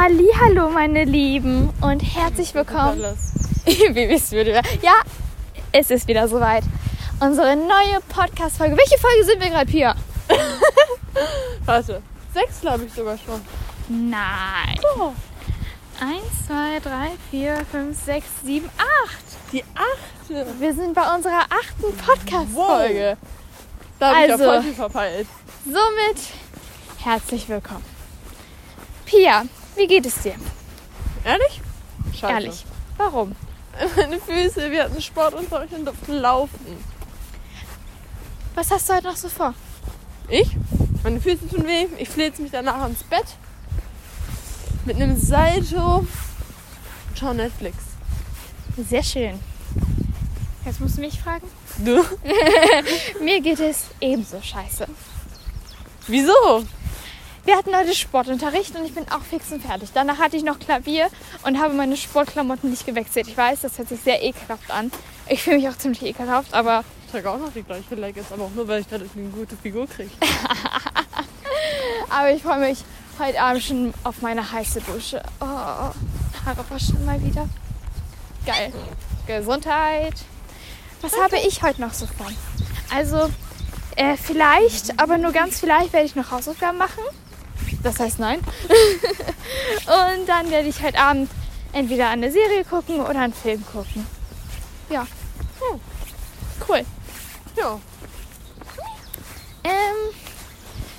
Hallo, meine Lieben und herzlich willkommen. Ihr wieder? Ja, es ist wieder soweit. Unsere neue Podcast-Folge. Welche Folge sind wir gerade, Pia? Warte, sechs glaube ich sogar schon. Nein. Oh, Eins, zwei, drei, vier, fünf, sechs, sieben, acht. die achte. Wir sind bei unserer achten Podcast-Folge. Da habe ich Also. ja voll viel verpeilt. Somit herzlich willkommen. Pia, wie geht es dir? Ehrlich? Scheiße. Ehrlich. Warum? Meine Füße, wir hatten Sportunterricht und durften laufen. Was hast du heute noch so vor? Ich? Meine Füße tun weh. Ich flitze mich danach ins Bett. Mit einem Salto. Und schau Netflix. Sehr schön. Jetzt musst du mich fragen. Du? Mir geht es ebenso scheiße. Wieso? Wir hatten heute Sportunterricht und ich bin auch fix und fertig. Danach hatte ich noch Klavier und habe meine Sportklamotten nicht gewechselt. Ich weiß, das hört sich sehr ekelhaft an. Ich fühle mich auch ziemlich ekelhaft, aber Ich trage auch noch die gleiche Leggings, aber auch nur, weil ich dadurch eine gute Figur kriege. Aber ich freue mich heute Abend schon auf meine heiße Dusche. Oh, Haare waschen mal wieder. Geil. Gesundheit. Was habe ich heute noch so vor? Also, äh, vielleicht, aber nur ganz vielleicht werde ich noch Hausaufgaben machen. Das heißt nein. Und dann werde ich heute Abend entweder eine Serie gucken oder einen Film gucken. Ja. Hm. Cool. Ja. Ähm,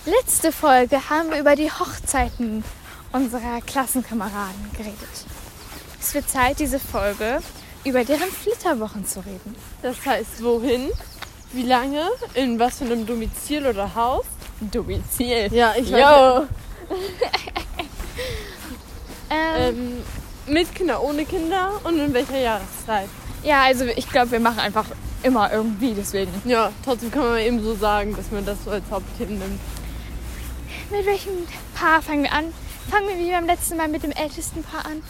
letzte Folge haben wir über die Hochzeiten unserer Klassenkameraden geredet. Es wird Zeit, diese Folge über deren Flitterwochen zu reden. Das heißt, wohin? Wie lange? In was für einem Domizil oder Haus? Domizil. Ja, ich weiß. Ähm, Ähm, mit Kinder, ohne Kinder und in welcher Jahreszeit? ja, also ich glaube, wir machen einfach immer irgendwie, deswegen. Ja, trotzdem kann man eben so sagen, dass man das so als Hauptthema nimmt. Mit welchem Paar fangen wir an? Fangen wir wie beim letzten Mal mit dem ältesten Paar an.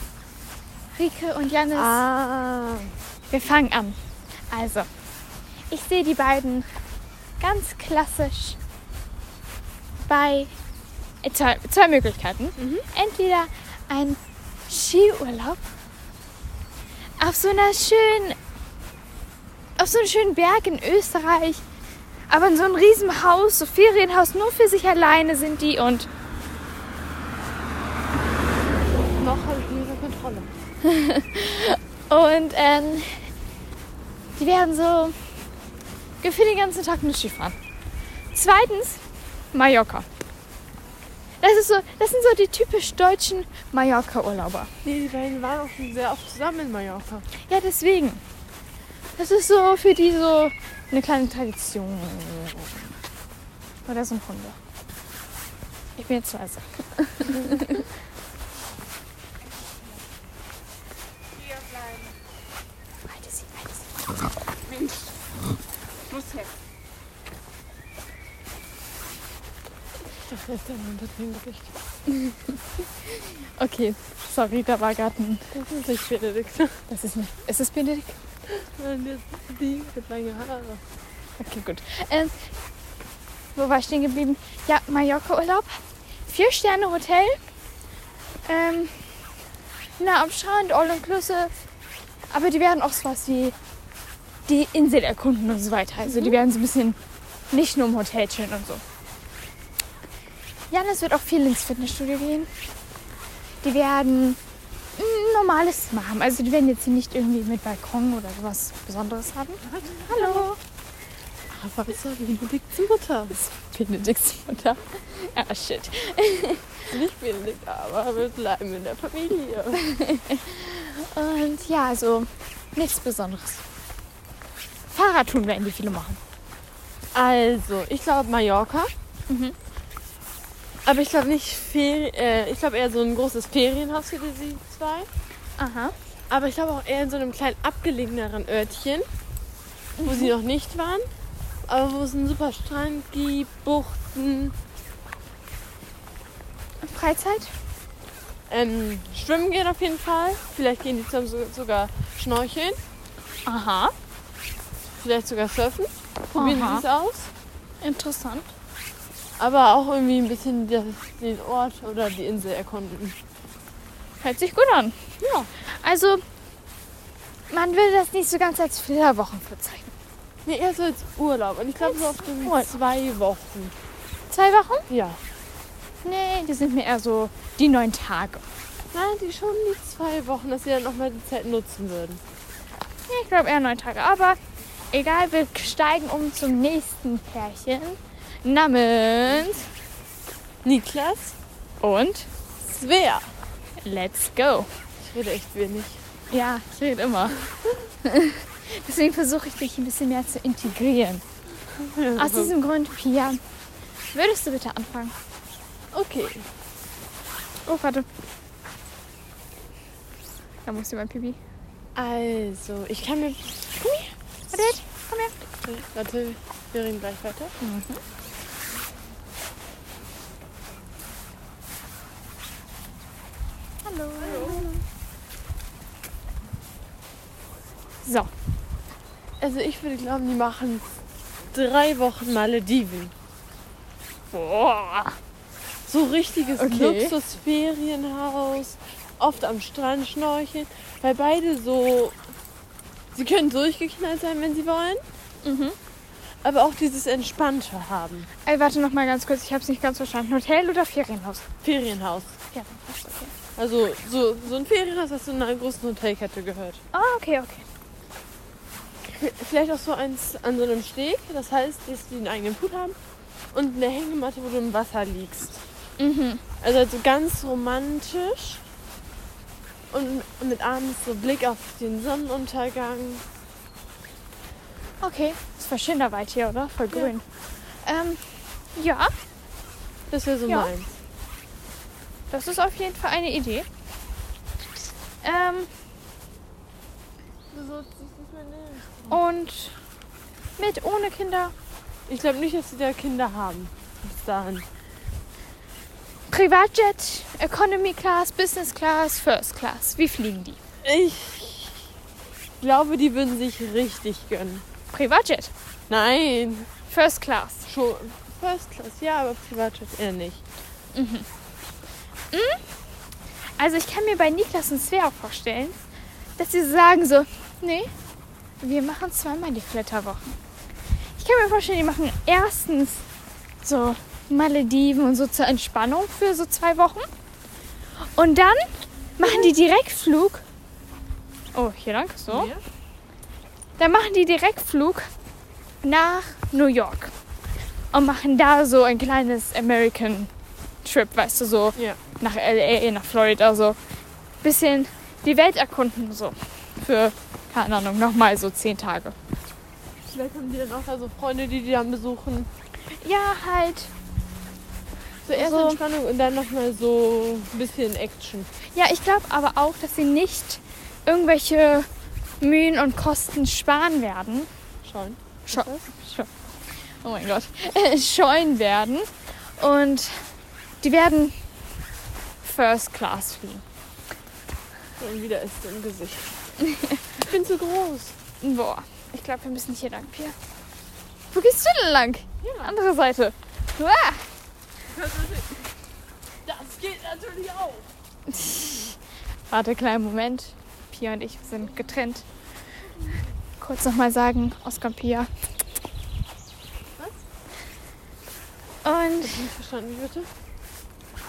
Rike und Janis. Ah. Wir fangen an. Also, ich sehe die beiden ganz klassisch bei zwei, zwei Möglichkeiten. Entweder ein Skiurlaub auf so einer schönen, auf so einem schönen Berg in Österreich, aber in so einem riesen Haus, so Ferienhaus, nur für sich alleine sind die und Noch habe ich unter Kontrolle. Und ähm, die werden so gefühlt den ganzen Tag nur Skifahren. Zweitens, Mallorca. Das, ist so, das sind so die typisch deutschen Mallorca-Urlauber. Nee, die beiden waren auch schon sehr oft zusammen in Mallorca. Ja, deswegen. Das ist so für die so eine kleine Tradition. Oder so ein Hunde. Ich bin jetzt leise. Halte sie, halte sie. Ich dachte, ist der unter dem Gericht. Okay, sorry, da war gerade ein. Das ist nicht Benedikt. Das ist nicht. Ist es Benedikt? Nein, das ist die mit lange Haare. Okay, gut. Ähm, wo war ich stehen geblieben? Ja, Mallorca-Urlaub. Vier Sterne Hotel. Ähm, nah am Strand, all inclusive. Aber die werden auch sowas wie die Insel erkunden und so weiter. Also die werden so ein bisschen nicht nur im Hotel chillen und so. Janis wird auch viel ins Fitnessstudio gehen. Die werden ein normales Zimmer haben. Also die werden jetzt hier nicht irgendwie mit Balkon oder sowas Besonderes haben. Hallo. Aber ist ja Benedikts Mutter. Benedikts Mutter. Ah, shit. Nicht Benedikt, aber wir bleiben in der Familie. Und ja, also nichts Besonderes. Fahrradtouren werden die viele machen. Also, ich glaube Mallorca. Mhm. Aber ich glaube nicht Ferien, äh, ich glaube eher so ein großes Ferienhaus für die zwei. Aha. Aber ich glaube auch eher in so einem kleinen abgelegeneren Örtchen, wo sie noch nicht waren. Aber wo es einen super Strand gibt, Buchten, Freizeit? ähm, schwimmen gehen auf jeden Fall. Vielleicht gehen die zusammen so, sogar schnorcheln, Aha. vielleicht sogar surfen. Probieren Aha. die es aus. Hört sich gut an. Ja. Also, man will das nicht so ganz als Flitterwochen bezeichnen. Nee, eher so als Urlaub. Und ich glaube so auf den Urlaub. zwei Wochen. Zwei Wochen? Ja. Nee, die sind mir eher so die neun Tage. Nein, die schon die zwei Wochen, dass sie dann nochmal die Zeit nutzen würden. Nee, ich glaube eher neun Tage. Aber egal, wir steigen um zum nächsten Pärchen. Namens Niklas, und Svea. let's go. Ich rede echt wenig. Ja, ich rede immer. Deswegen versuche ich dich ein bisschen mehr zu integrieren. Aus diesem Grund, Pia, würdest du bitte anfangen? Okay. Oh, warte. Da muss jemand pipi. Also, ich kann mir. Warte, jetzt, komm her. Warte, wir reden gleich weiter. Hallo. So, Also, ich würde glauben, die machen drei Wochen Malediven. boah. So richtiges Okay. Luxusferienhaus, oft am Strand schnorcheln, weil beide so. Sie können durchgeknallt sein, wenn sie wollen, Mhm. aber auch dieses Entspannte haben. Ey, warte noch mal ganz kurz, ich habe es nicht ganz verstanden. Hotel oder Ferienhaus? Ferienhaus. Passt, okay. Also so, so ein Ferienhaus, das zu einer großen Hotelkette gehört. Ah, okay, okay. Vielleicht auch so eins an so einem Steg, das heißt, dass die einen eigenen Pool haben und eine Hängematte, wo du im Wasser liegst. Mhm. Also, also ganz romantisch und mit abends so Blick auf den Sonnenuntergang. Okay, ist voll schön da weit hier, oder? Voll Ja. grün. Ähm, ja, Das wäre so Ja. meins. Das ist auf jeden Fall eine Idee. Ähm, und mit, ohne Kinder, Ich glaube nicht, dass sie da Kinder haben. Bis dahin. Privatjet, Economy Class, Business Class, First Class. Wie fliegen die? Ich glaube, die würden sich richtig gönnen. Privatjet, Nein, First Class. schon First Class, ja, aber Privatjet eher nicht. Also ich kann mir bei Niklas und Svea auch vorstellen, dass sie sagen so, nee, wir machen zweimal die Flitterwochen. Ich kann mir vorstellen, die machen erstens so Malediven und so zur Entspannung für so zwei Wochen. Und dann machen die Direktflug. Oh, hier lang, so. Dann machen die Direktflug nach New York. Und machen da so ein kleines American Trip, weißt du, so Ja. Nach LA, nach Florida, so. Bisschen die Welt erkunden, so. Für, keine Ahnung, nochmal so zehn Tage. Vielleicht haben die dann auch da so Freunde, die die dann besuchen. Ja, halt. So erst So. Entspannung und dann nochmal so ein bisschen Action. Ja, ich glaube aber auch, dass sie nicht irgendwelche Mühen und Kosten sparen werden. Schauen. Scho scho oh mein Gott. scheuen werden. Und die werden First Class fliegen. Und wieder ist im Gesicht. ich bin zu groß. Boah, ich glaube, wir müssen hier lang, Pia. Wo gehst du denn lang? Ja. Andere Seite. Uah. Das geht natürlich auch. Warte, kleinen Moment. Pia und ich sind getrennt. Kurz nochmal sagen, Oskar und Pia. Und Nicht verstanden, bitte?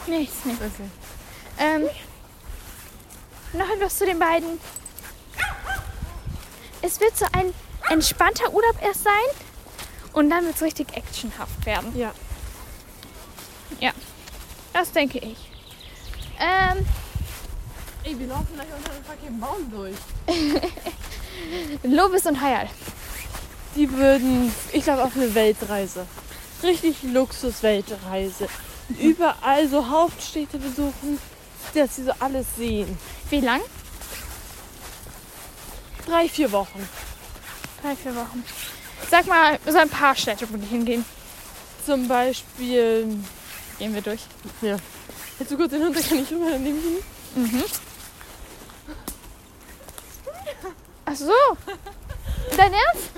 nichts, nichts. Okay. Ähm, noch etwas zu den beiden. Es wird so ein entspannter Urlaub erst sein und dann wird es richtig actionhaft werden. Ja. Das denke ich. Ähm, Ey, wir laufen gleich unter einem fucking Baum durch. Lobis und Hayal. Die würden, ich glaube, auf eine Weltreise. Richtig Luxus-Weltreise. Überall so Hauptstädte besuchen, dass sie so alles sehen. Wie lang? Drei, vier Wochen. Drei, vier Wochen. Sag mal, so ein paar Städte, wo die hingehen. Zum Beispiel, Gehen wir durch. ja. Hättest du kurz den Hund, da kann ich rüber daneben liegen? Mhm. Ach so. Dein Ernst?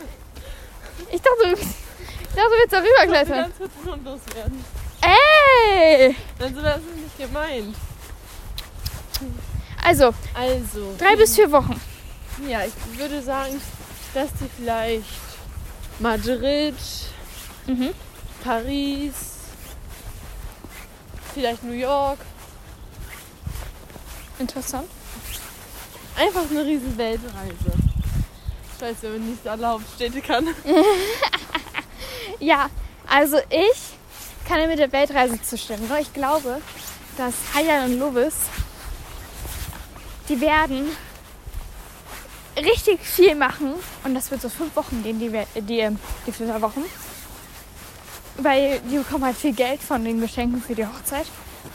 Ich dachte, du, ich dachte, du willst da rüberklettern. ganz kurz loswerden. Ey! Also das ist nicht gemeint. Also, Also. drei bis vier Wochen. Ja, ich würde sagen, dass die vielleicht Madrid, Mhm. Paris, vielleicht New York. Interessant. Einfach eine riesen Weltreise. Scheiße, wenn man nicht alle Hauptstädte kann. Ja, also ich kann dir mit der Weltreise zustimmen. Nur ich glaube, dass Haya und Lobis, die werden richtig viel machen. Und das wird so fünf Wochen gehen, die, die, ähm, die Flitterwochen. Weil die bekommen halt viel Geld von den Geschenken für die Hochzeit.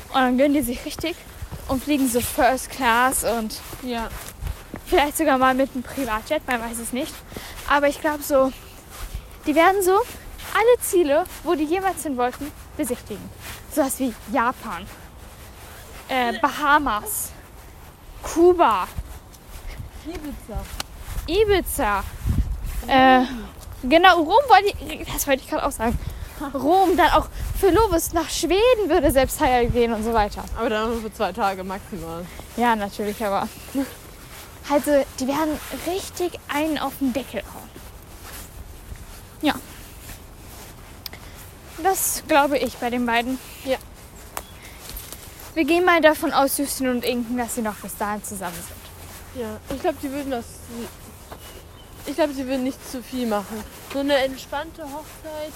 Und dann gönnen die sich richtig und fliegen so First Class und Ja. Vielleicht sogar mal mit einem Privatjet, man weiß es nicht. Aber ich glaube so, die werden so alle Ziele, wo die jemals hin wollten, besichtigen. Sowas wie Japan, äh, Bahamas, Kuba, Ibiza. Ibiza. Äh, genau, Rom wollte ich, das wollte ich gerade auch sagen. Rom, dann auch für Lobes nach Schweden würde selbst heil gehen und so weiter. Aber dann nur für zwei Tage maximal. Ja, natürlich, aber. Also, die werden richtig einen auf den Deckel hauen. Ja. Das glaube ich bei den beiden. Ja. Wir gehen mal davon aus, Justin und Inken, dass sie noch bis dahin zusammen sind. Ja, ich glaube, die würden das. Ich glaube, sie würden nicht zu viel machen. So eine entspannte Hochzeit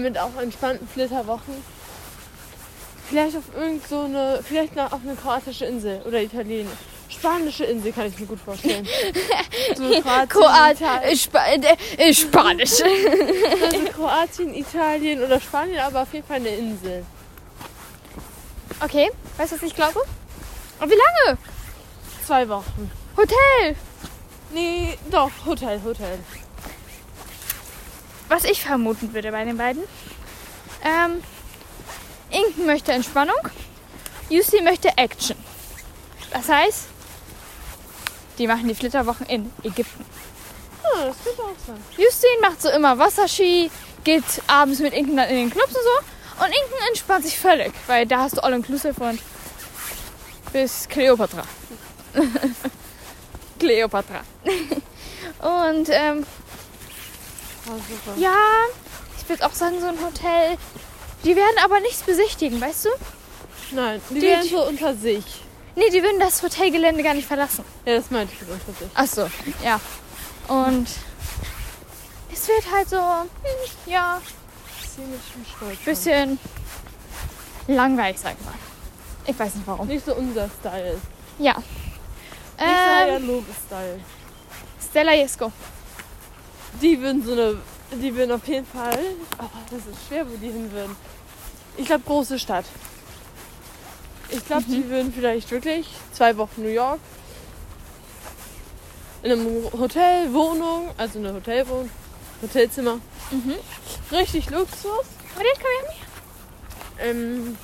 mit auch entspannten Flitterwochen. Vielleicht auf irgend so eine, vielleicht nach, auf eine kroatische Insel oder italienische. Spanische Insel kann ich mir gut vorstellen. So Kroatien, Kroat, Italien, äh, Spa äh, äh, Spanisch. also Kroatien, Italien oder Spanien, aber auf jeden Fall eine Insel. Okay, weißt du, was ich glaube? Und wie lange? Zwei Wochen. Hotel. Nee, doch, Hotel, Hotel. was ich vermuten würde bei den beiden. Ähm, Inken möchte Entspannung, Justin möchte Action. Das heißt, die machen die Flitterwochen in Ägypten. Ah, das könnte auch sein. Justin macht so immer Wasserski, geht abends mit Inken dann in den Clubs und so. Und Inken entspannt sich völlig, weil da hast du All-Inclusive und bis Kleopatra. Kleopatra. und ähm, super. Ja, ich würde auch sagen, so ein Hotel. Die werden aber nichts besichtigen, weißt du? Nein, die, Die- wären so unter sich. Nee, die würden das Hotelgelände gar nicht verlassen. Ja, das meinte ich unter sich. Ach so, ja. Und es wird halt so, hm, ja, Ziemlich stolz. bisschen langweilig, sag ich mal. Ich weiß nicht warum. Nicht so unser Style. Ja. Nicht so Ähm, Lobe-Style. Stella Jesko. Die würden so eine. Die würden auf jeden Fall. Oh, das ist schwer, wo die hin würden. Ich glaube, große Stadt. Ich glaube, Mhm. die würden vielleicht wirklich zwei Wochen New York. In einem Hotel, Wohnung, also eine Hotelwohnung, Hotelzimmer. Mhm. Richtig Luxus. Ähm,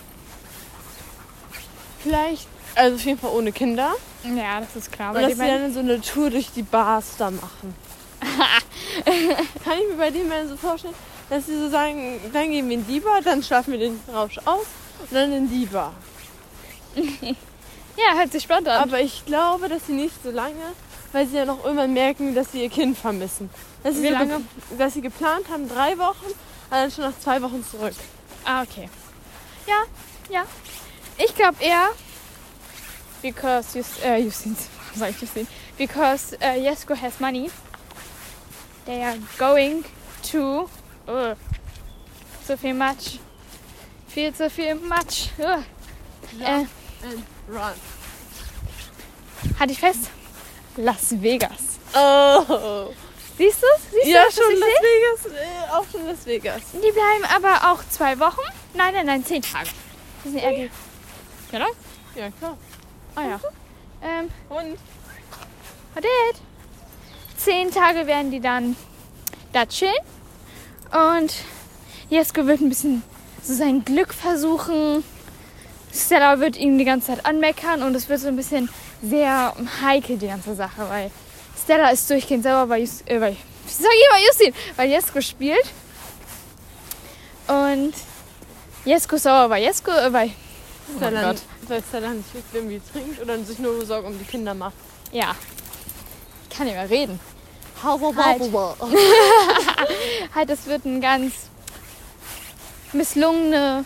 vielleicht, also auf jeden Fall ohne Kinder. Ja, das ist klar. Und dass sie dann so eine Tour durch die Bars da machen. Kann ich mir bei den Männern so vorstellen, dass sie so sagen, dann gehen wir in die Bar, dann schlafen wir den Rausch aus und dann in die Bar. Ja, hört sich spannend an. Aber ich glaube, dass sie nicht so lange, weil sie ja noch irgendwann merken, dass sie ihr Kind vermissen. Dass sie, Wie so lange? ge- dass sie geplant haben, drei Wochen, aber dann schon nach zwei Wochen zurück. Ah, okay. Ja, ja. Ich glaube eher, because Just, äh, Justin, warum sag ich Justin? Because äh, Jesko has money, they are going to, uh, so viel Matsch, viel zu viel Matsch. Uh. Äh, And run. hatte ich fest? Las Vegas. Oh. Siehst du? Siehst Ja, du, was schon Las? Vegas. Äh, auch schon Las Vegas. Die bleiben aber auch zwei Wochen. Nein, nein, nein, zehn Tage. Das sind eher die. Genau? Ja, klar. Ah ja. Ähm, Und Odette. Zehn Tage werden die dann da chillen. Und Jesko wird ein bisschen so sein Glück versuchen. Stella wird ihn die ganze Zeit anmeckern und es wird so ein bisschen sehr heikel, die ganze Sache, weil Stella ist durchgehend sauer, weil, Just, äh, sag mal Justin, weil Jesko spielt. Und Jesko sauer, weil Jesko, äh, weil, oh Gott, weil Stella nicht irgendwie trinkt oder sich nur Sorgen um die Kinder macht. Ja. Ich kann nicht mehr reden. Halt. Halt, es wird ein ganz misslungene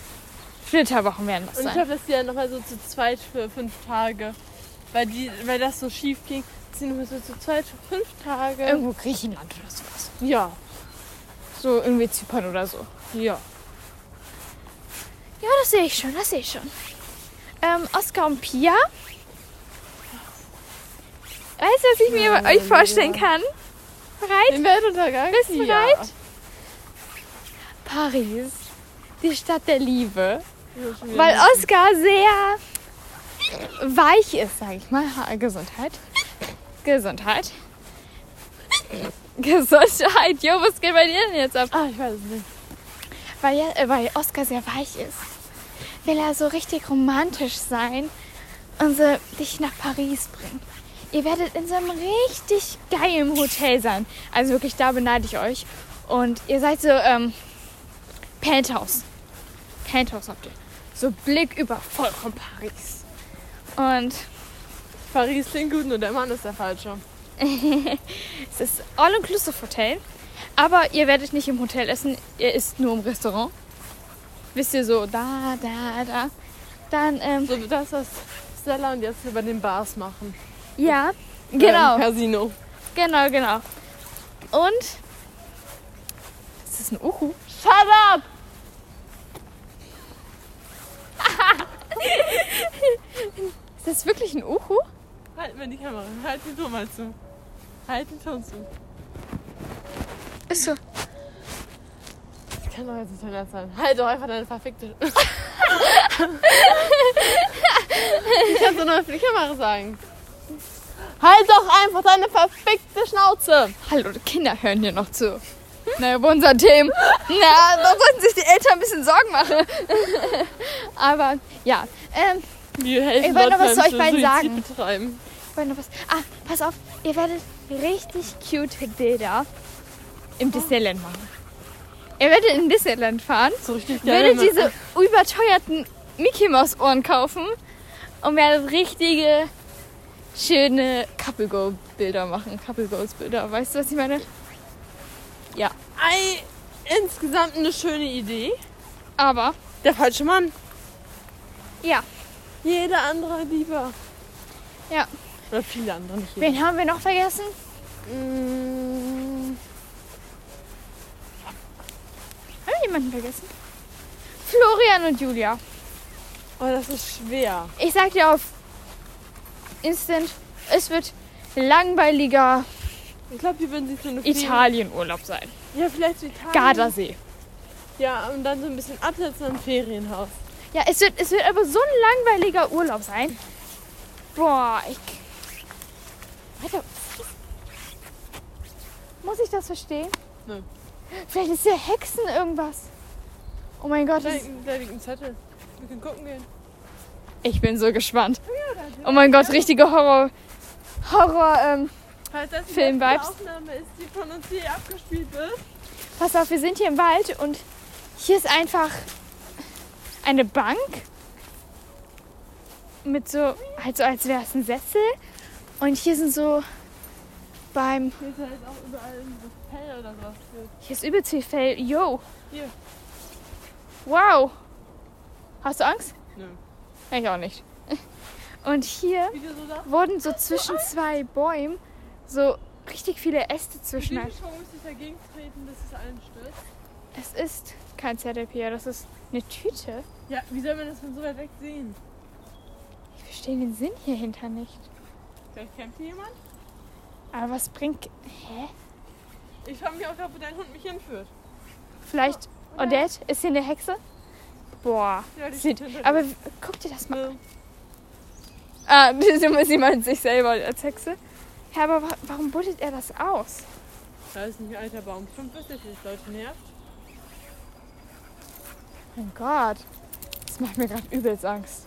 Flitterwochen werden das Und ich sein. hoffe, dass die ja nochmal so zu zweit für fünf Tage, weil, die, weil das so schief ging, die nochmal so zu zweit für fünf Tage. Irgendwo Griechenland oder sowas. ja, So irgendwie Zypern oder so. ja. Ja, das sehe ich schon, das sehe ich schon. Ähm, Oskar und Pia. Weißt du, was ich mir bei euch vorstellen kann? Bereit? Den Weltuntergang? Bist du ja. bereit? Paris. Die Stadt der Liebe. Weil. Oskar sehr weich ist, sag ich mal. Gesundheit. Gesundheit. Gesundheit. Jo, was geht bei dir denn jetzt ab? Ah, ich weiß es nicht. Weil, äh, weil Oskar sehr weich ist, will er so richtig romantisch sein und so dich nach Paris bringen. Ihr werdet in so einem richtig geilen Hotel sein. Also wirklich, da beneide ich euch. Und ihr seid so, ähm, Penthouse. Penthouse habt ihr. So Blick über vollkommen Paris. Und Paris klingt gut, nur der Mann ist der falsche. es ist All-Inclusive Hotel. Aber ihr werdet nicht im Hotel essen, ihr isst nur im Restaurant. Wisst ihr so, da, da, da. Dann, ähm, So das, was Stella und jetzt über den Bars machen. ja, Im genau, Casino. genau, genau. Und, ist das ein Uhu? Shut up! Ist das wirklich ein Uhu? Halt mir die Kamera. Halt den Ton mal zu. Halt den Ton zu. Ist so. Das kann doch jetzt nicht dein sein. Halt doch einfach deine verfickte... ich kann doch nur für die Kamera sagen. Halt doch einfach deine verfickte Schnauze! Hallo, die Kinder hören hier noch zu. Na, über unser Thema. Na, da sollten sich die Eltern ein bisschen Sorgen machen. Aber, ja. Ähm, Wir helfen Ich wollte noch was zu euch beiden sagen. Betreiben. Ich wollte noch was. Ah, pass auf, ihr werdet richtig cute Bilder im Disneyland machen. Ihr werdet in Disneyland fahren, So richtig werdet man- diese überteuerten Mickey Maus Ohren kaufen und werdet richtige schöne Couple Go Bilder machen. Couple Goals Bilder. Weißt du, was ich meine? Ja. Ei, insgesamt eine schöne Idee. Aber, Der falsche Mann. ja. Jeder andere lieber. Ja. Oder viele andere, nicht jeder. Wen haben wir noch vergessen? Mm, Haben wir jemanden vergessen? Florian und Julia. Oh, das ist schwer. Ich sag dir auf Instant, es wird langweiliger Ich glaube, die würden sich so eine Italienurlaub sein. Ja, vielleicht so Italien. Gardasee. Ja, und dann so ein bisschen absetzen am Ferienhaus. Ja, es wird, es wird aber so ein langweiliger Urlaub sein. Boah, ich. Warte. Muss ich das verstehen? Nö. Vielleicht ist ja Hexen irgendwas. Oh mein Gott, Da liegt, da liegt ein Zettel. Wir können gucken gehen. ich bin so gespannt. Oh mein Gott, richtige Horror. Horror, ähm, Falls das die. Aufnahme ist, die von uns hier abgespielt wird. Pass auf, wir sind hier im Wald und hier ist einfach eine Bank mit so, halt so als wäre es ein Sessel. Und hier sind so beim, Hier ist halt auch überall so Fell oder sowas. hier ist übelst viel Fell. Yo, Hier. wow. Hast du Angst? Nö. Ich auch nicht. Und hier so wurden so zwischen zwei Bäumen so richtig viele Äste zwischen. Schwung muss ich dagegen treten, bis es allen stürzt? Es ist kein ZLP, das ist eine Tüte. Ja, wie soll man das von so weit weg sehen? Ich verstehe den Sinn hier hinter nicht. Vielleicht kämpft hier jemand? Aber was bringt. Hä? Ich frage mich auch gerade, wo dein Hund mich hinführt. Vielleicht Odette? Ist hier eine Hexe? Boah. Ja, Sieht, aber guck dir das mal Nö. Ah, sie meint sich selber als Hexe. Ja, aber wa warum buddelt er das aus? Da ist ein alter Baum. Schon bis jetzt die Leute nervt. Mein Gott. Das macht mir gerade übelst Angst.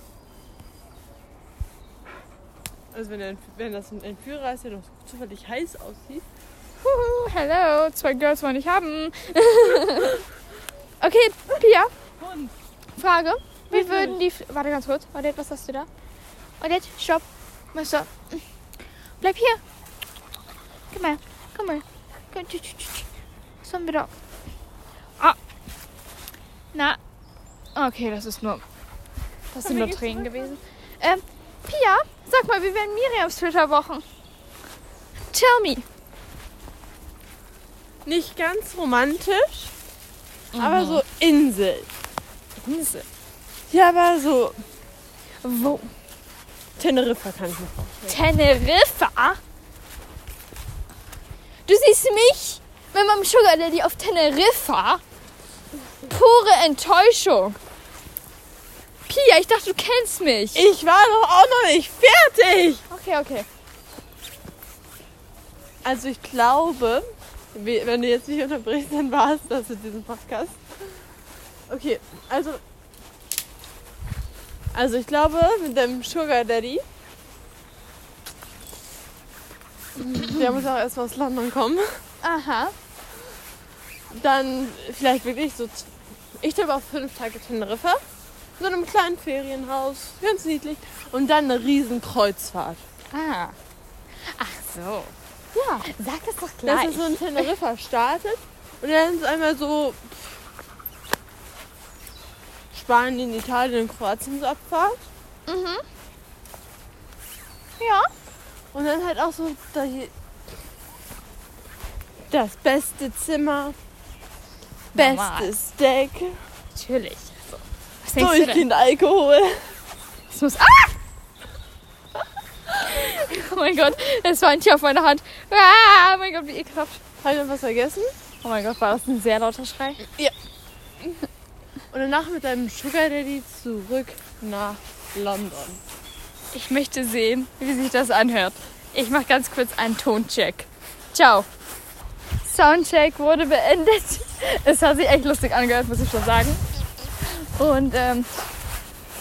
Also wenn, der, wenn das ein Entführer ist, der doch zufällig heiß aussieht. Huhu, hello. Zwei Girls wollen ich haben. okay, Pia, Hund. Frage. Wie würden die. Warte ganz kurz. Odette, was hast du da? Odette, stopp. Messer. Bleib hier. Komm her. Komm tsch. Was haben wir da? Ah. Na. Okay, das ist nur. Das sind nur Tränen gewesen. Ähm, Pia, sag mal, wie werden Miriams Flitterwochen? Tell me. Nicht ganz romantisch, Mhm. aber so Insel. Insel. Ja, aber so Wo? Teneriffa kann ich mir vorstellen. Teneriffa? Du siehst mich mit meinem Sugar Daddy auf Teneriffa? Pure Enttäuschung. Pia, ich dachte, du kennst mich. Ich war doch auch noch nicht fertig. Okay, okay. Also ich glaube, we- wenn du jetzt nicht unterbrichst, dann war es das in diesem Podcast. Okay, also also ich glaube mit dem Sugar Daddy, der muss auch erstmal aus London kommen, Aha. dann vielleicht wirklich so, ich glaube auf fünf Tage Teneriffa, in so einem kleinen Ferienhaus, ganz niedlich und dann eine riesen Kreuzfahrt. Ah. Ach so. Ja. Sag das doch dass gleich. er so in Teneriffa startet und dann ist einmal so Spanien, Italien und Kroatien so abfahrt. Mhm. Ja. Und dann halt auch so das beste Zimmer, Normal. bestes Deck, Natürlich. Also, was denkst du denn? durchgehend Alkohol. Es muss. Ah! Oh mein Gott, es war ein Tier auf meiner Hand. Ah, oh mein Gott, wie ekelhaft. Habe ich noch was vergessen? Oh mein Gott, war das ein sehr lauter Schrei? Und danach mit deinem Sugar Daddy zurück nach London. Ich möchte sehen, wie sich das anhört. Ich mache ganz kurz einen Toncheck. Ciao. Soundcheck wurde beendet. Es hat sich echt lustig angehört, muss ich schon sagen. Und ähm,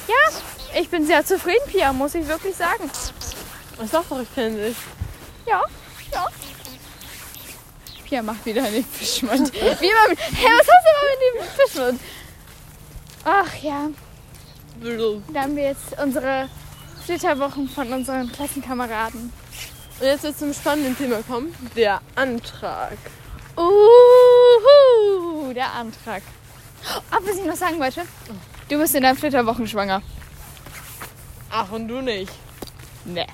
ja, ich bin sehr zufrieden, Pia, muss ich wirklich sagen. Ich sag doch, ich kenne dich. Ja, ja. Pia macht wieder den Fischmund. Wie immer mit, hä, was hast du immer mit dem Fischmund? Ach ja, Und da haben wir jetzt unsere Flitterwochen von unseren Klassenkameraden. jetzt wird zum spannenden Thema kommen. Der Antrag. Uhu, der Antrag. Oh, was ich noch sagen wollte, du bist in deinen Flitterwochen schwanger. Ach, und du nicht. Nee.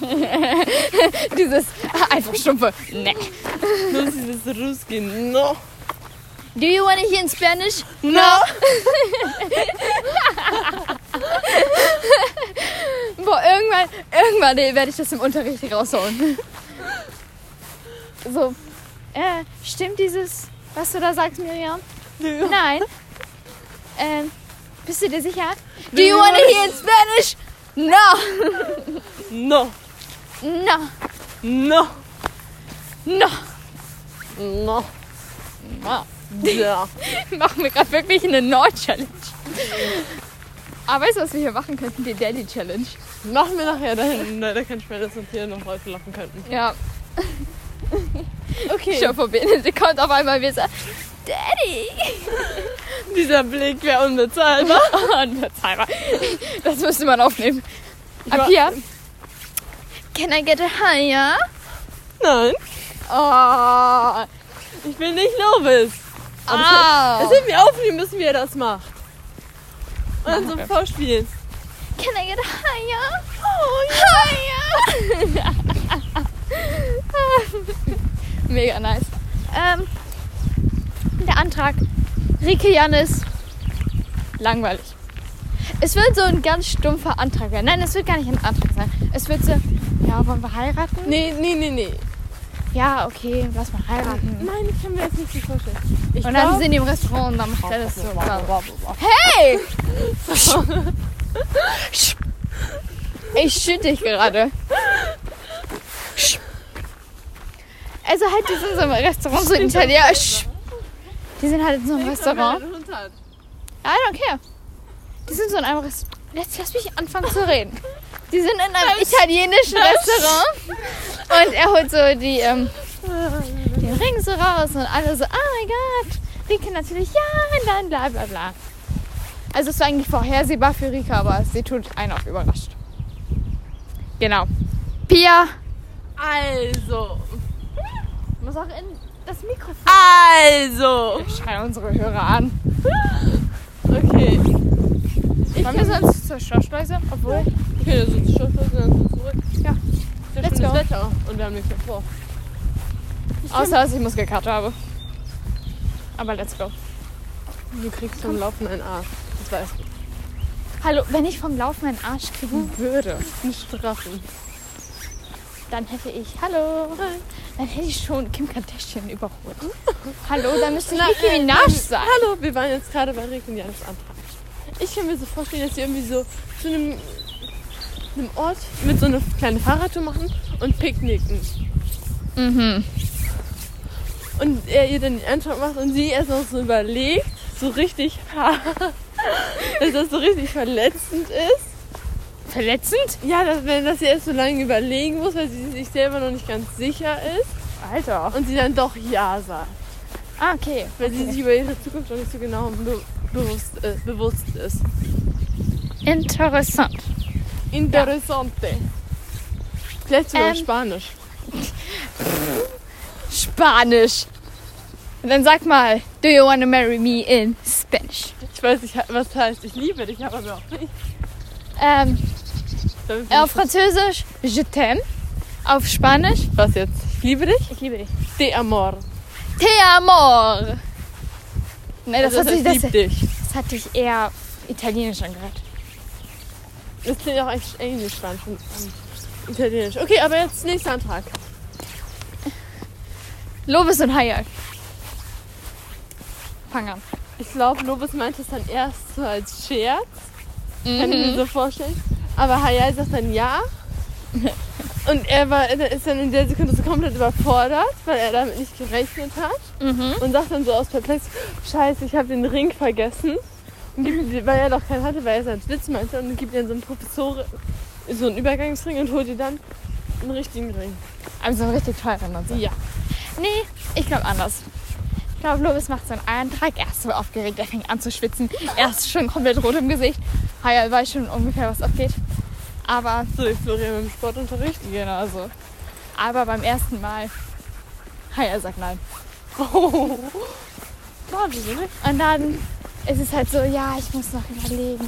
Dieses einfach stumpfe Nee. Nur dieses Ruski. No. Do you want to hear in Spanish? No. Boah, irgendwann, irgendwann werde ich das im Unterricht raushauen. So, äh, stimmt dieses, was du da sagst, Miriam? Nein. Ähm, bist du dir sicher? Do you want to hear in Spanish? No. No. No. No. No. No. no. Ja. Machen wir gerade wirklich eine No-Challenge. Aber weißt du, was wir hier machen könnten? Die Daddy Challenge. Machen wir nachher da hinten. Da kann ich mir das und hier noch Leute lachen könnten. Ja. Okay. Schon vor Benedikt kommt auf einmal wieder Daddy. Dieser Blick wäre unbezahlbar. Unbezahlbar. Das müsste man aufnehmen. Ab hier. Can I get a higher? Nein. Oh. Ich will nicht Lovis. Aber Ah. das hätten wir aufnehmen müssen, wie er das macht. Und dann so vorspielen. Can I get a higher? Oh, higher. Mega nice. Ähm, der Antrag. Rike Janis. Langweilig. Es wird so ein ganz stumpfer Antrag werden. Nein, es wird gar nicht ein Antrag sein. Es wird so, ja, wollen wir heiraten? Nee, nee, nee, nee. Ja, okay, lass mal heiraten. Nein, ich kann mir das nicht so vorstellen. Ich Und dann glaub- sind die im Restaurant und dann macht er das so. Hey! Ich schütte dich gerade. Also halt, die sind so im Restaurant, so in Italien. Die sind halt in so einem Restaurant. Hat. I don't care. Die sind so in einem Restaurant. Jetzt lass mich anfangen zu reden. Die sind in einem italienischen Restaurant. Und er holt so die, ähm, den Ring so raus und alle so, oh mein Gott. Rike natürlich, ja, und dann bla bla bla. Also es war eigentlich vorhersehbar für Rika, aber sie tut einen auch überrascht. Genau. Pia. Also. Muss auch in das Mikrofon. Also. Wir schreien unsere Hörer an. Okay. Ich Wollen wir sonst zur Schlossschleuse? Obwohl. Okay, dann sind Stoff und dann so zurück. Ja. Ja Let's schon das go. Wetter und wir haben nichts mehr vor. Außer dass ich Muskelkater habe. Aber let's go. Du kriegst vom Laufen einen Arsch. Das weißt du. Hallo, wenn ich vom Laufen einen Arsch kriegen würde, Ein Straffen. Dann hätte ich. Hallo. Dann hätte ich schon Kim Kardashian überholt. Hallo, dann müsste ich Na, Nicki äh, Minaj sein. Hallo, wir waren jetzt gerade bei Rick und Janis Antrag. Ich kann mir so vorstellen, dass sie irgendwie so zu einem, einem Ort mit so einer kleinen Fahrradtour machen und picknicken. Mhm. Und er ihr dann den Antrag macht und sie erst noch so überlegt, so richtig hart, dass das so richtig verletzend ist. Verletzend? Ja, dass, wenn sie erst so lange überlegen muss, weil sie sich selber noch nicht ganz sicher ist Alter. und sie dann doch Ja sagt. Ah, okay. Weil sie sich über ihre Zukunft noch nicht so genau be bewusst, äh, bewusst ist. Interessant. Interessante. Vielleicht sogar Ähm. Spanisch. Spanisch. Und dann sag mal, do you want to marry me in Spanish? Ich weiß nicht, was heißt, ich liebe dich, aber auch nicht. Ähm, auf Französisch, je t'aime. Auf Spanisch, Was jetzt? Ich liebe dich? ich liebe dich. De amor. Te amor. Ne, das, Also hat sich, heißt, das, dich. das hatte ich eher italienisch angehört. Das klingt auch echt Englisch, und Italienisch. Okay, aber jetzt nächster Antrag. Lobes und Hayek. Fang an. Ich glaube, Lobes meint es dann erst so als Scherz. Kann ich mir Mhm. so vorstellen. Aber Hayai sagt dann ja. Und er war, er ist dann in der Sekunde so komplett überfordert, weil er damit nicht gerechnet hat. Mhm. Und sagt dann so aus Perplex, scheiße, ich habe den Ring vergessen. Und gibt weil er doch keinen hatte, weil er seinen Witz meinte. Und gibt ihr so einen Professor, so einen Übergangsring und holt ihr dann einen richtigen Ring. Also richtig teuren und so. Ja. Nee, ich glaube anders. Ich glaube, Lobes macht seinen Eintrag. Er ist so aufgeregt, er fängt an zu schwitzen. Er ist schon komplett rot im Gesicht. Hayal weiß schon ungefähr, was abgeht. Aber, So Florian mit dem Sportunterricht. genau so. Aber beim ersten Mal, Hayal sagt nein. Oh. Nicht? Und dann ist es halt so, ja, ich muss noch überlegen.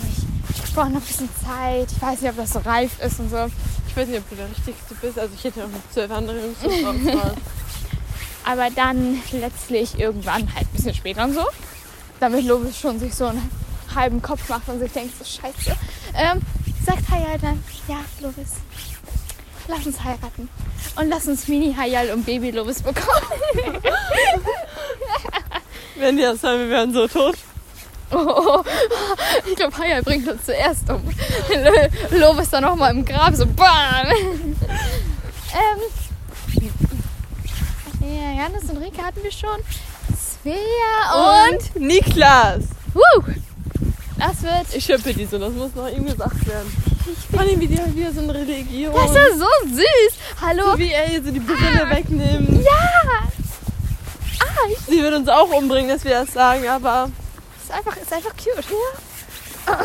Ich, ich brauche noch ein bisschen Zeit. Ich weiß nicht, ob das so reif ist und so. Ich weiß nicht, ob du der Richtigste bist. Also ich hätte auch noch zwölf andere Jungs. Aber dann letztlich irgendwann halt ein bisschen später und so. Damit Lobis schon sich so einen halben Kopf macht und sich denkt, so scheiße. Ähm, sagt Hayal dann, ja, Lobis, lass uns heiraten. Und lass uns Mini-Hayal und Baby-Lobis bekommen. Wenn die das sagen, wir wären so tot. Oh, ich glaube, Hayal bringt uns zuerst um. Lo- Lobis dann nochmal im Grab, so BAM! ähm, ja, Janis und Rika hatten wir schon. Svea und... Und Niklas. Woo! Das wird... Ich schöpfe die so, das muss noch ihm gesagt werden. Vor allem wie die halt wieder so eine Religion. Das ist ja so süß. Hallo. so wie er ihr so die Brille wegnimmt. Ja. Ah, ich, Sie würde uns auch umbringen, dass wir das sagen, aber ist einfach, ist einfach cute. Ja.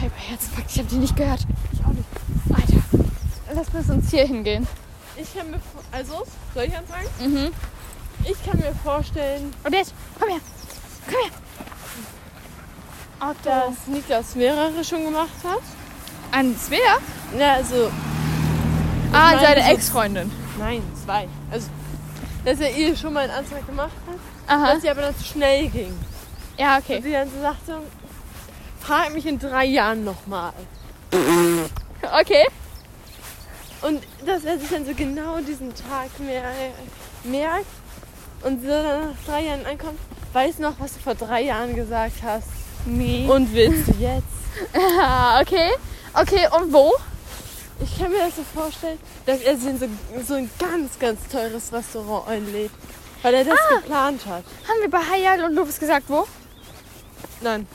Halber Herzinfarkt, ich habe die nicht gehört. ich auch nicht. Alter, lass uns uns hier hingehen. Ich kann mir also soll ich anfangen? Mhm. Ich kann mir vorstellen, Und jetzt, komm her. Komm her. Otto. dass Niklas mehrere schon gemacht hat. An Svea? Ja, also Ah, meine seine Ex-Freundin. nein, zwei. Also dass er ihr schon mal einen Antrag gemacht hat, Aha. dass sie aber dann zu schnell ging. Ja, Und okay. sie dann so sagte, frag mich in drei Jahren nochmal. Okay. Und dass er sich dann so genau diesen Tag mer merkt und so dann nach drei Jahren ankommt, weiß noch, was du vor drei Jahren gesagt hast. Nee. Und willst du jetzt? Ah, okay. Okay, und wo? Ich kann mir das so vorstellen, dass er sie in so, so ein ganz, ganz teures Restaurant einlädt. Weil er das geplant hat. Haben wir bei Hayal und Lubis gesagt, wo? Nein.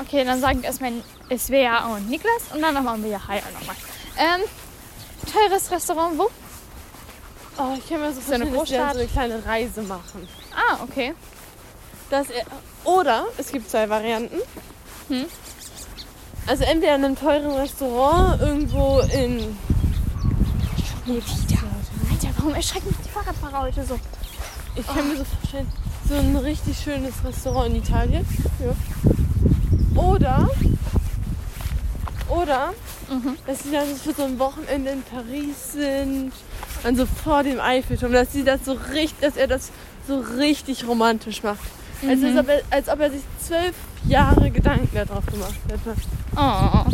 Okay, dann sagen wir erstmal Svea und Niklas und dann machen wir Hayal nochmal. Ähm, teures Restaurant, wo? Oh, ich kann mir so So eine vorstellen, dass wir dann Großstadt. so eine kleine Reise machen. Ah, okay. dass er. Oder es gibt zwei Varianten. Hm? Also entweder in einem teuren Restaurant irgendwo in. Nee, wieder. Alter, warum erschrecken mich die Fahrradfahrer heute so? Ich kann mir so vorstellen, so ein richtig schönes Restaurant in Italien. Ja. Oder. Oder, Mhm. dass sie dann so für so ein Wochenende in Paris sind. Also vor dem Eiffelturm. Dass sie das so richtig, dass er das so richtig romantisch macht. Also als, ob er, als ob er sich zwölf Jahre Gedanken darauf gemacht hätte. Oh.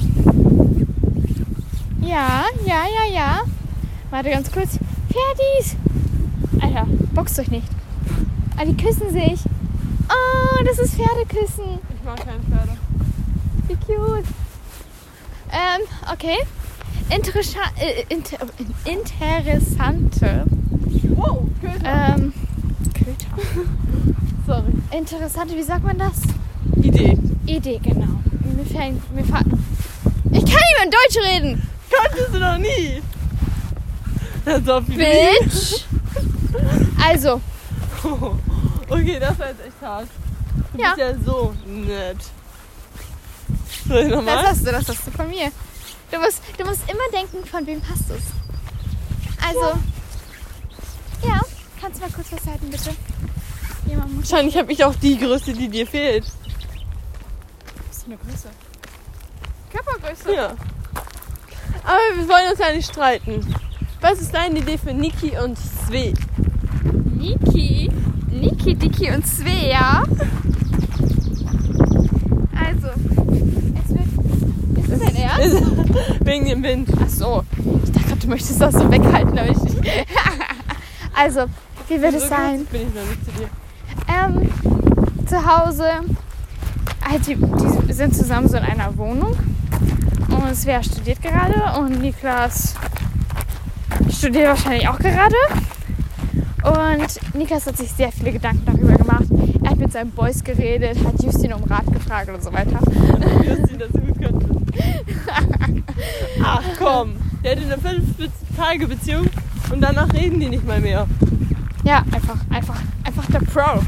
Ja, ja, ja, ja. Warte ganz kurz. Pferdis! Alter, boxt euch nicht. Ah, die küssen sich. Oh, das ist Pferdeküssen. Ich mag keine Pferde. Wie cute. Ähm, okay. Interessa äh, inter interessante. Wow, Köter. Ähm, Köter. Sorry. Interessante, wie sagt man das? Idee. Idee, genau. Mir fällt, mir fa ich kann nicht mehr in Deutsch reden. Konntest du noch nie. Die Bitch. Also, Okay, das war jetzt echt hart. Du Ja. bist ja so nett. Das hast du, das hast du von mir. Du musst, du musst immer denken, von wem hast du es. Also, ja. Kannst du mal kurz was halten, bitte? Jemand muss. Wahrscheinlich habe ich auch die Größe, die dir fehlt. Was ist eine Größe? Körpergröße. Ja. Aber wir wollen uns ja nicht streiten. Was ist deine Idee für Niki und Sve? Niki, Niki, Diki und Svea. Also, es wird. Ist dein Ernst? Wegen dem Wind. Ach so. Ich dachte du möchtest das so weghalten, aber ich nicht. Also, wie wird es So sein? Bin ich noch nicht zu dir. Ähm, zu Hause. Halt, die, die sind zusammen so in einer Wohnung. Und Svea studiert gerade und Niklas studiert wahrscheinlich auch gerade. Und Niklas hat sich sehr viele Gedanken darüber gemacht. Er hat mit seinen Boys geredet, hat Justin um Rat gefragt und so weiter. Justin das. Ach komm. Der hat eine 5-Tage-Beziehung und danach reden die nicht mal mehr. Ja, einfach, einfach, einfach der Pro.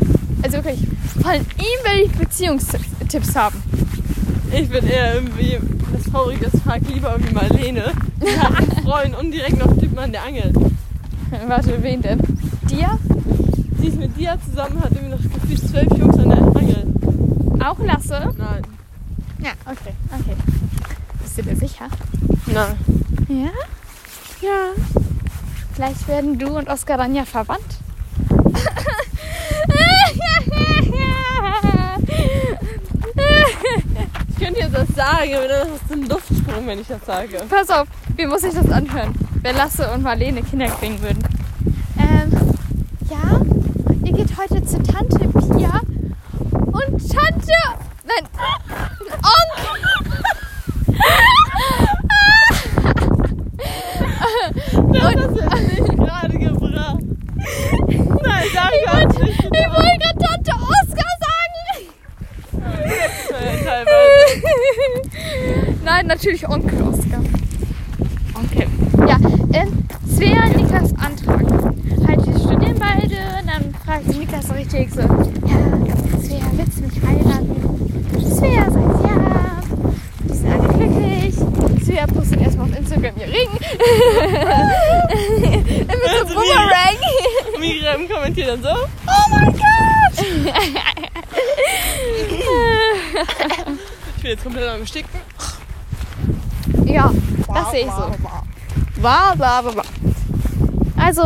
Also wirklich, von ihm will ich Beziehungstipps haben. Ich bin eher irgendwie das traurige Frag lieber wie Marlene. Die hat einen Freund und direkt noch Typen an der Angel. Warte, wen denn? Dir? Sie ist mit dir zusammen, hat irgendwie noch gefühlt zwölf Jungs an der Angel. Auch Lasse? Nein. Ja, okay, okay. Bist du dir sicher? Nein. Ja? Ja. Vielleicht werden du und Oskar dann ja verwandt. Ich könnte jetzt das sagen, aber dann hast du einen Luftsprung, wenn ich das sage. Pass auf, wie muss ich das anhören? Wenn Lasse und Marlene Kinder kriegen würden. Ähm, ja, ihr geht heute zu Tante Pia und Tante. Nein, Onkel. Das hast du jetzt nicht gerade gebracht. Nein, sag das nicht. Ich wollte gerade Tante Oskar sagen. Nein, teilweise. Nein, natürlich Onkel Oskar. Onkel. Ja, ähm, Svea und Niklas Antrag. Halt, die studieren beide und dann fragt Niklas so richtig so, ja, Svea, willst du mich heiraten? Svea sagt ja. Die sind alle glücklich. Svea postet erstmal auf Instagram ihr Ring. Mit so Also Boomerang. Miriam kommentiert dann so. Oh mein Gott! Ich bin jetzt komplett am Sticken. Das sehe ich so. Bla bla bla bla. Also,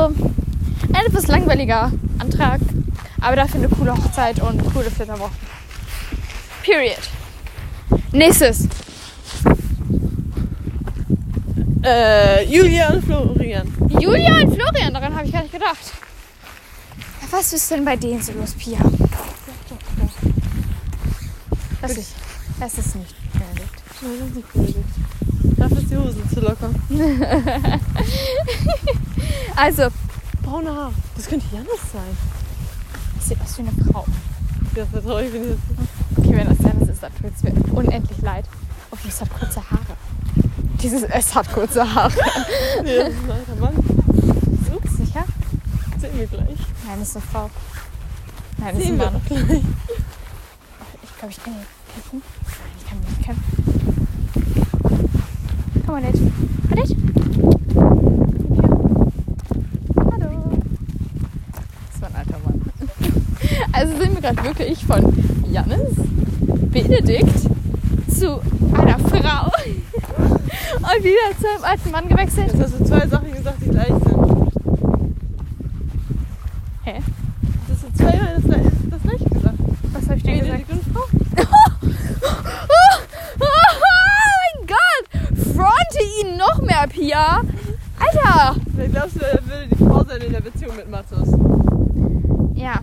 ein etwas langweiliger Antrag, aber dafür eine coole Hochzeit und coole Flitterwochen. Period. Nächstes. Äh, Julia und Florian. Julia und Florian, daran habe ich gar nicht gedacht. Ja, Was ist denn bei denen so los, Pia? Das ist, das ist nicht beleidigt. Ist nicht. Dafür ist die Hose zu locker. Also, Braune Haare. Das könnte Janis sein. das sieht aus wie eine Frau. Das wenn ich das. Okay, wenn das Janis ist, dann tut es mir unendlich leid. Okay, es hat kurze Haare. Dieses S hat kurze Haare. Nee, das ist ein alter Mann. Ups, sicher? Sehen wir gleich. Nein, das ist eine Frau. Nein, das ist Sehen ein wir Mann. doch gleich. Ich glaube, ich kann ihn kämpfen. Nein, ich kann ihn nicht kämpfen. Komm mal, Ned. Ned? Hallo. Das war ein alter Mann. Also sind wir gerade wirklich von Jannis, Benedikt zu einer Frau und wieder zu einem alten Mann gewechselt. Jetzt hast du zwei Sachen gesagt, die gleich sind. Hä? Das sind zweimal das, das gleiche gesagt. Was habe ich denn gesagt? Benedikt und Frau. Oh mein Gott! Fronte ihn noch mehr, Pia! Alter! Wer glaubst du, er würde die Frau Beziehung mit Mathis? Ja.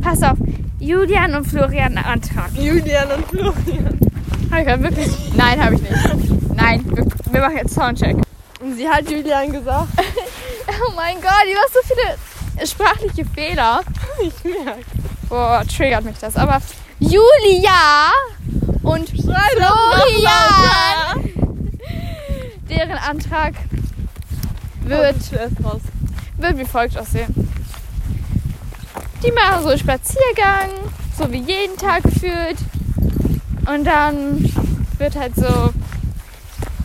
Pass auf. Julian und Florian Antrag. Julian und Florian. Hab ich grad wirklich? Nein, habe ich nicht. Nein, wir, wir machen jetzt Soundcheck. Und sie hat Julian gesagt, Oh mein Gott, du hast so viele sprachliche Fehler. ich merke. Boah, triggert mich das. Aber Julia und Schrei Florian, deren Antrag Wird zuerst raus. Wird wie folgt aussehen. Die machen so einen Spaziergang, so wie jeden Tag gefühlt. Und dann wird halt so,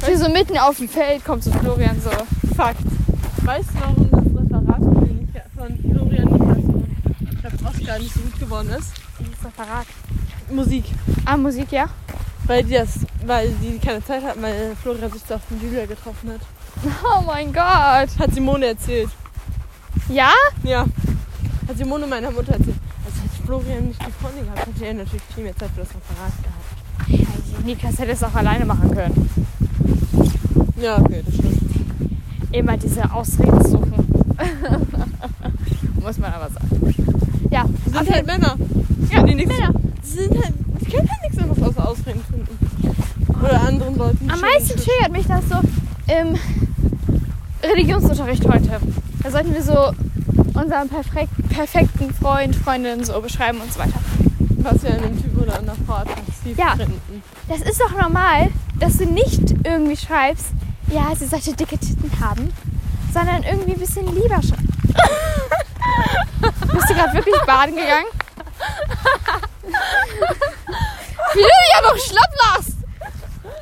wie so mitten auf dem Feld kommt so Florian so. Fakt. Weißt du, warum das Referat von Florian und ich glaube Oscar nicht so gut geworden ist? Dieses Referat. Musik. Ah, Musik, ja? Weil die, das, weil die keine Zeit hatten, weil Florian sich so auf den Julia getroffen hat. Oh mein Gott. Hat Simone erzählt. Ja? Ja. Hat Simone meiner Mutter erzählt. Also hätte Florian nicht die Freundin gehabt, hätte er natürlich viel mehr Zeit für das Referat gehabt. Also, Niklas hätte es auch alleine machen können. Ja, okay, das stimmt. Immer diese Ausreden suchen. Muss man aber sagen. Ja, Die sind halt Männer. ja, die nichts- Männer. Die sind halt, die können halt nichts anderes außer Ausreden finden. Oder anderen Leuten. Am meisten triggert mich das so im Religionsunterricht heute. Da sollten wir so unseren perfek perfekten Freund, Freundin so beschreiben und so weiter. Was wir an einem Typ oder einer Frau attraktiv Ja. finden. Das ist doch normal, dass du nicht irgendwie schreibst, ja, sie sollte dicke Titten haben, sondern irgendwie ein bisschen lieber schreiben. Bist du gerade wirklich baden gegangen? Wie du dich ja noch schlapp lachst!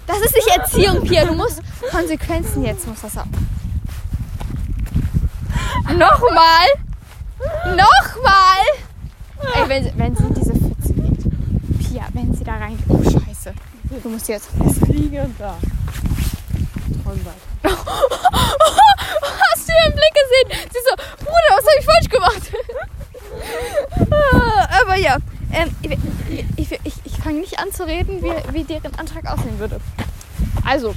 Das ist nicht Erziehung, Pia. Du musst Konsequenzen jetzt muss das haben. Nochmal! Nochmal! Ey, wenn, sie- wenn sie diese Pfütze geht. Pia, wenn sie da reingeht. Oh, scheiße. Du musst jetzt. Fliegen und da. Hast du ihren Blick gesehen? Sie so, Bruder, was habe ich falsch gemacht? Ah, Aber ja, ähm, ich, ich, ich, ich fange nicht an zu reden, wie, wie deren Antrag aussehen würde. Also,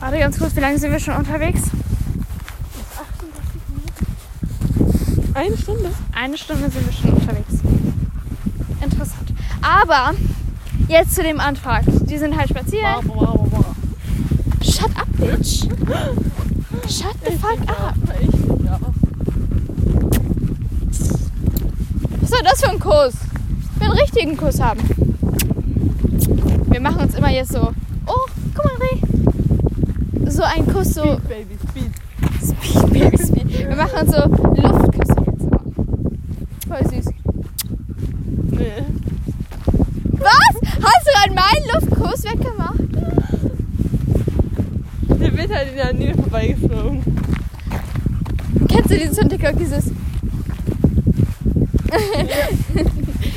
warte ganz kurz, wie lange sind wir schon unterwegs? Eine Stunde? Eine Stunde sind wir schon unterwegs. Interessant. Aber jetzt zu dem Antrag. Die sind halt spazieren. Wow, wow, wow. Shut up, bitch. Shut the fuck up. Was soll das für ein Kuss? Ich will einen richtigen Kuss haben. Wir machen uns immer jetzt so. Oh, guck mal, Reh. So ein Kuss, so. Speed, Baby, Speed. Speed, Baby, Speed. Wir machen uns so Luftküsse jetzt immer. Voll süß. Nee. Was? Hast du gerade meinen Luftkuss weggemacht? Der wird halt in der Nähe vorbeigeflogen. Kennst du dieses von TikTok, dieses.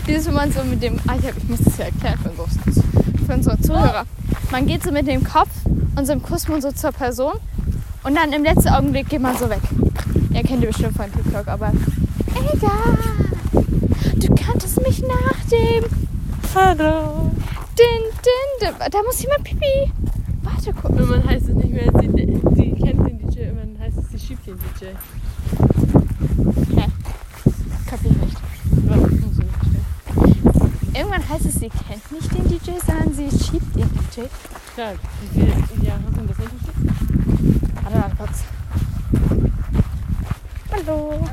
dieses, wenn man so mit dem. Ah, ich, hab, ich muss das ja erklären für unsere, für Zuhörer. Man geht so mit dem Kopf und so im Kussmund so zur Person und dann im letzten Augenblick geht man so weg. Ihr kennt ihr bestimmt von TikTok, aber. Egal. Du kanntest mich nach dem. Hallo. Din, din. Da muss jemand pipi. Warte kurz. Irgendwann heißt es nicht mehr, sie, sie kennt den DJ, irgendwann heißt es, sie schiebt den DJ. Kapier ich nicht. Irgendwann heißt es, sie kennt nicht den DJ, sondern sie schiebt den DJ. Ja, wie Jahre sind das Unterschied? Warte mal kurz. Hallo.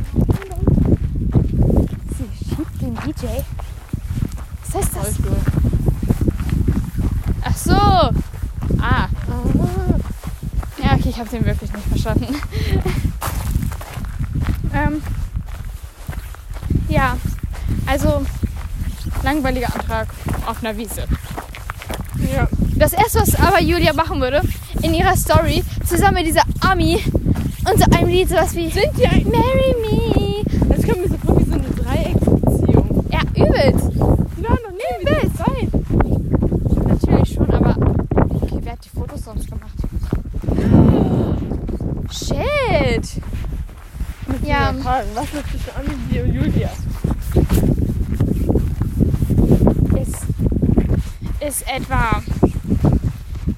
Sie schiebt den DJ. Was heißt das? Highschool. So. Ah. Ja, okay, ich habe den wirklich nicht verstanden. ähm, Ja, also langweiliger Antrag auf einer Wiese. Ja. Das erste, was aber Julia machen würde, in ihrer Story, zusammen mit dieser Ami und so einem Lied, sowas wie Sind die. Marry Me. Das kommt mir so vor wie so eine Dreiecksbeziehung. Ja, übelst. Die waren noch nie wie Übelst. das sein. Natürlich schon, aber okay, wer hat die Fotos sonst gemacht? Shit. Ja. Ja. Fragen, was ist zwischen Annelie und Julia? Ist, ist etwa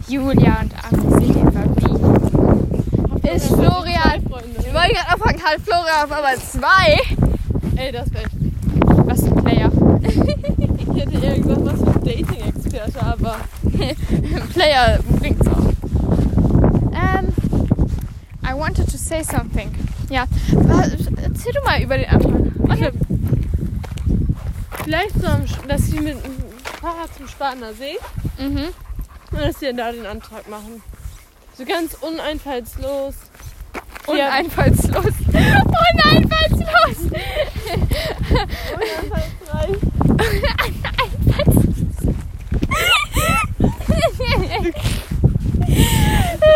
Julia und Ami sind etwa wie? Ist Florian. Wir wollen gerade anfangen, halt Florian auf einmal zwei. Ey, das wäre echt. Was für ein Player? Ich hätte eher gesagt, was für ein Dating-Experte, aber. Player bringt's auch. Ähm, I wanted to say something. Ja, erzähl du mal über den Antrag. Okay. Vielleicht so, dass sie mit dem Fahrrad zum Spartaner See Mhm. und dass sie dann da den Antrag machen. So ganz uneinfallslos. Und Ja. einfallslos. Und einfallslos. Uneinfallsreich.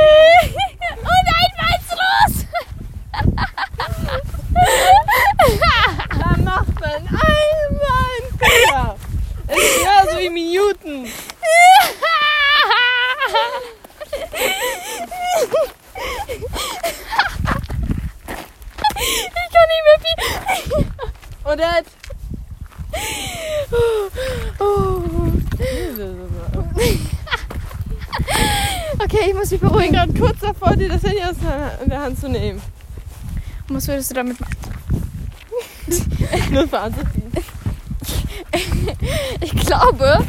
Und einfallslos. Da macht man einmal einen Fehler. Es ist ja so wie Minuten. Ich kann nicht mehr viel. Und er hat. Oh. Okay, ich muss mich Ich bin beruhigen. gerade kurz davor, dir das Handy aus der- in der Hand zu nehmen. Was würdest du damit machen? Nur anzuziehen. Ich glaube,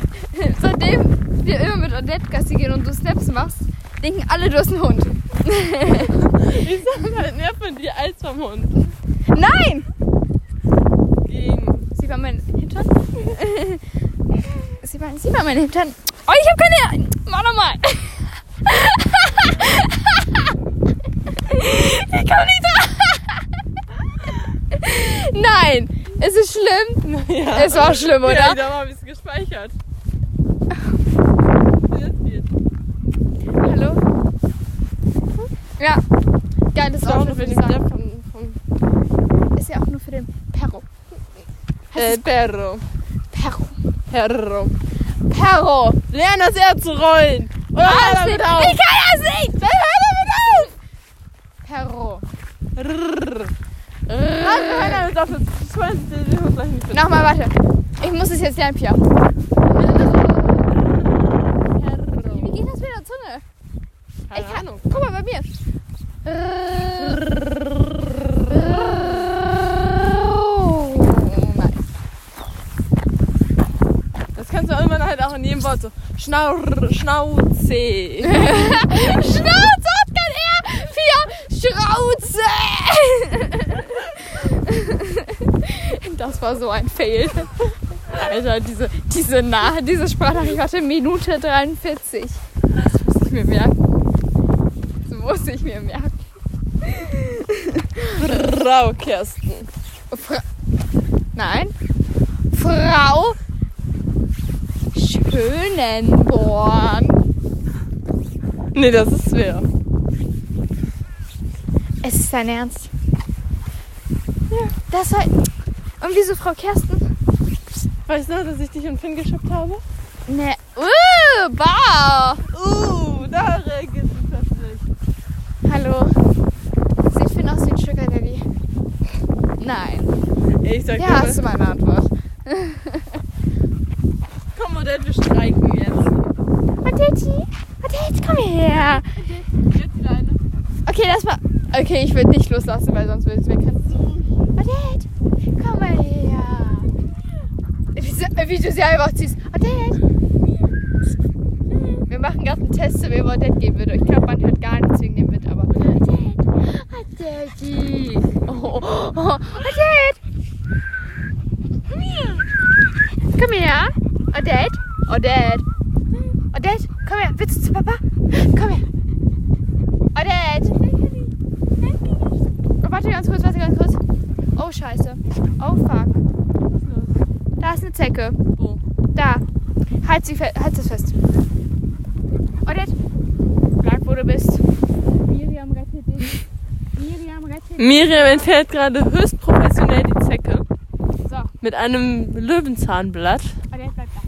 seitdem wir immer mit Odette Gassi gehen und du Snaps machst, denken alle, du hast einen Hund. Ich sag halt mehr von dir als vom Hund. Nein! Gegen. Sieh mal meinen Hintern. sieh, mal, sieh mal meinen Hintern. Oh, ich hab keine... Mach nochmal. Ich komm nicht da. Nein, es ist schlimm. Ja. Es war schlimm, Ja, oder? da habe ich es gespeichert. Hallo? Ja. Geiles Ist auch Auto, nur für würde den ich sagen. vom Ist ja auch nur für den Perro. äh, Perro. Perro. Perro. Perro. Lern das R zu rollen. Oder hör Was? damit Ich auf. kann das nicht. Dann hör damit auf. Perro. Nochmal, warte. Ich muss es jetzt lernen, Pia. Wie geht das mit der Zunge? Keine Ich kann, Ahnung. guck mal bei mir. Nein. Das kannst du irgendwann halt auch in jedem Wort so. Schnaur, Schnauze. Schnauze. Vier Schrauze. Das war so ein Fail. Alter, diese, diese, Na diese Sprachnachricht hatte Minute 43. Das muss ich mir merken. Das muss ich mir merken. Frau Kirsten. Fra Nein. Frau Schönenborn. Nee, das ist schwer. Es ist dein Ernst. Ja. Das war. Und wieso Frau Kersten? Weißt du dass ich dich und Finn geschippt habe? Ne. Uh, bah. Uh, da reagiert sie plötzlich. Hallo. Sieht Finn aus wie ein Sugar Daddy? Nein. Ich sag Ja, hast du meine Antwort. komm Modell, wir streiken jetzt. Odette, Odette, komm her. Jetzt die Leine. Okay, das war. Okay, ich will nicht loslassen, weil sonst ich es wegrennen. Odette, komm mal her. Wie, sie- wie du sie einfach ziehst. Odette. Wir machen gerade einen Test, wie wir Odette geben würde. Ich glaube, man hört gar nichts wegen dem Wind, aber. Odette. Odette. Oh, oh, oh. Odette. Komm her. Odette. Odette. Odette, komm her. Willst du zu Papa? Komm her. Odette. Oh, warte ganz kurz, warte ganz kurz. Oh, scheiße. Oh, fuck. Da ist eine Zecke. Wo? Da. Halt sie fe halt es fest. Odette, bleib wo du bist. Miriam rettet dich. Miriam rettet dich. Miriam entfernt gerade höchst professionell die Zecke So, mit einem Löwenzahnblatt. Odette, bleib da.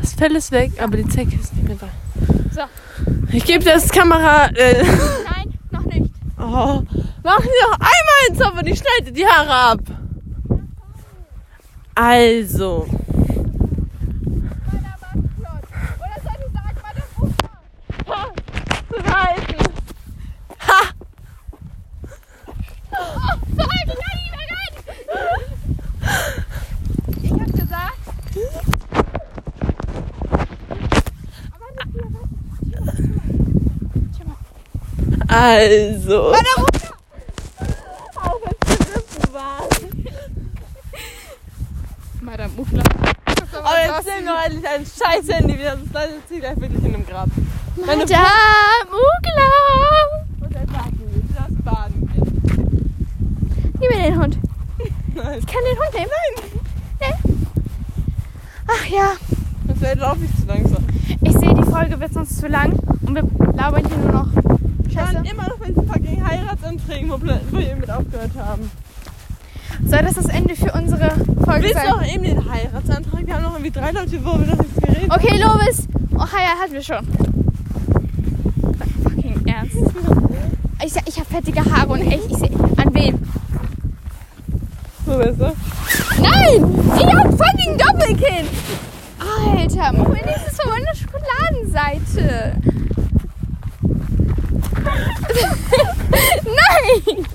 Das Fell ist weg, aber die Zecke ist nicht mehr da. So, Ich gebe das Kamera. Äh, nein, noch nicht. oh, machen Sie noch einmal einen Zopf und ich schneide die Haare ab. Also. Oder soll ich sagen, meine Mutter? Ha, zu halten. Ha! Verhalte dich an ihn, Ich hab gesagt. Aber nicht hier, was? Schau mal. Also. Auch wenn es gerissen war. Madame Muffler. Aber jetzt nimm doch endlich ein scheiß Handy wieder, sonst landet sie gleich wirklich in einem Grab. Meine Madame Ugla! Und dann baden wir. Das Baden geht. Gib mir den Hund. Nein. Ich kann den Hund nehmen. Nee. Ach ja, Das wäre laufe ich zu langsam. ich sehe, die Folge wird sonst zu lang und wir labern hier nur noch Waren immer noch diesen fucking Heiratsanträgen, wo, wir mit aufgehört haben. Soll das das Ende für unsere Folge Willst du sein? noch eben den Heiratsantrag? Wir haben noch irgendwie drei Leute, wo wir noch nichts geredet haben. Okay, Lovis. Oh, ja, hatten wir schon. Fucking Ernst. Ich, ich habe fettige Haare und echt, ich sehe. An wem? So besser. Nein! Ich hab fucking Doppelkinn! Alter, Moment, das ist von meiner Schokoladenseite. Nein!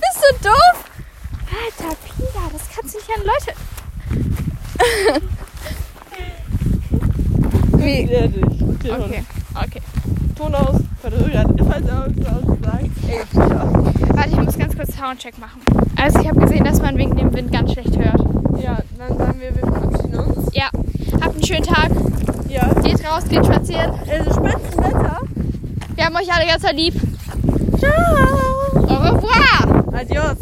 Bist du doof? Alter, Pia, das kannst du nicht an Leute. Wie? Ja, dich. Den Okay, okay. Ton aus. Warte, ich muss ganz kurz Soundcheck machen. Also, ich habe gesehen, dass man wegen dem Wind ganz schlecht hört. ja, dann sagen wir, wir verabschieden uns. Ja, habt einen schönen Tag. Ja. Geht raus, geht spazieren. Also Spitzenwetter. Wir haben euch alle ganz lieb. Ciao. Au revoir! Adios.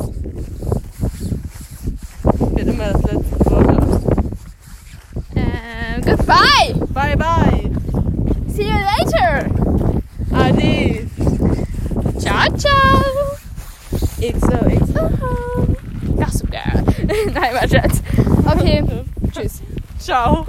Wird immer das letzte Wort. Ähm, goodbye! Bye bye. See you later! Ade. Ciao, ciao! XOXO. So geil. Nein, mein Schatz. Okay, tschüss. Ciao.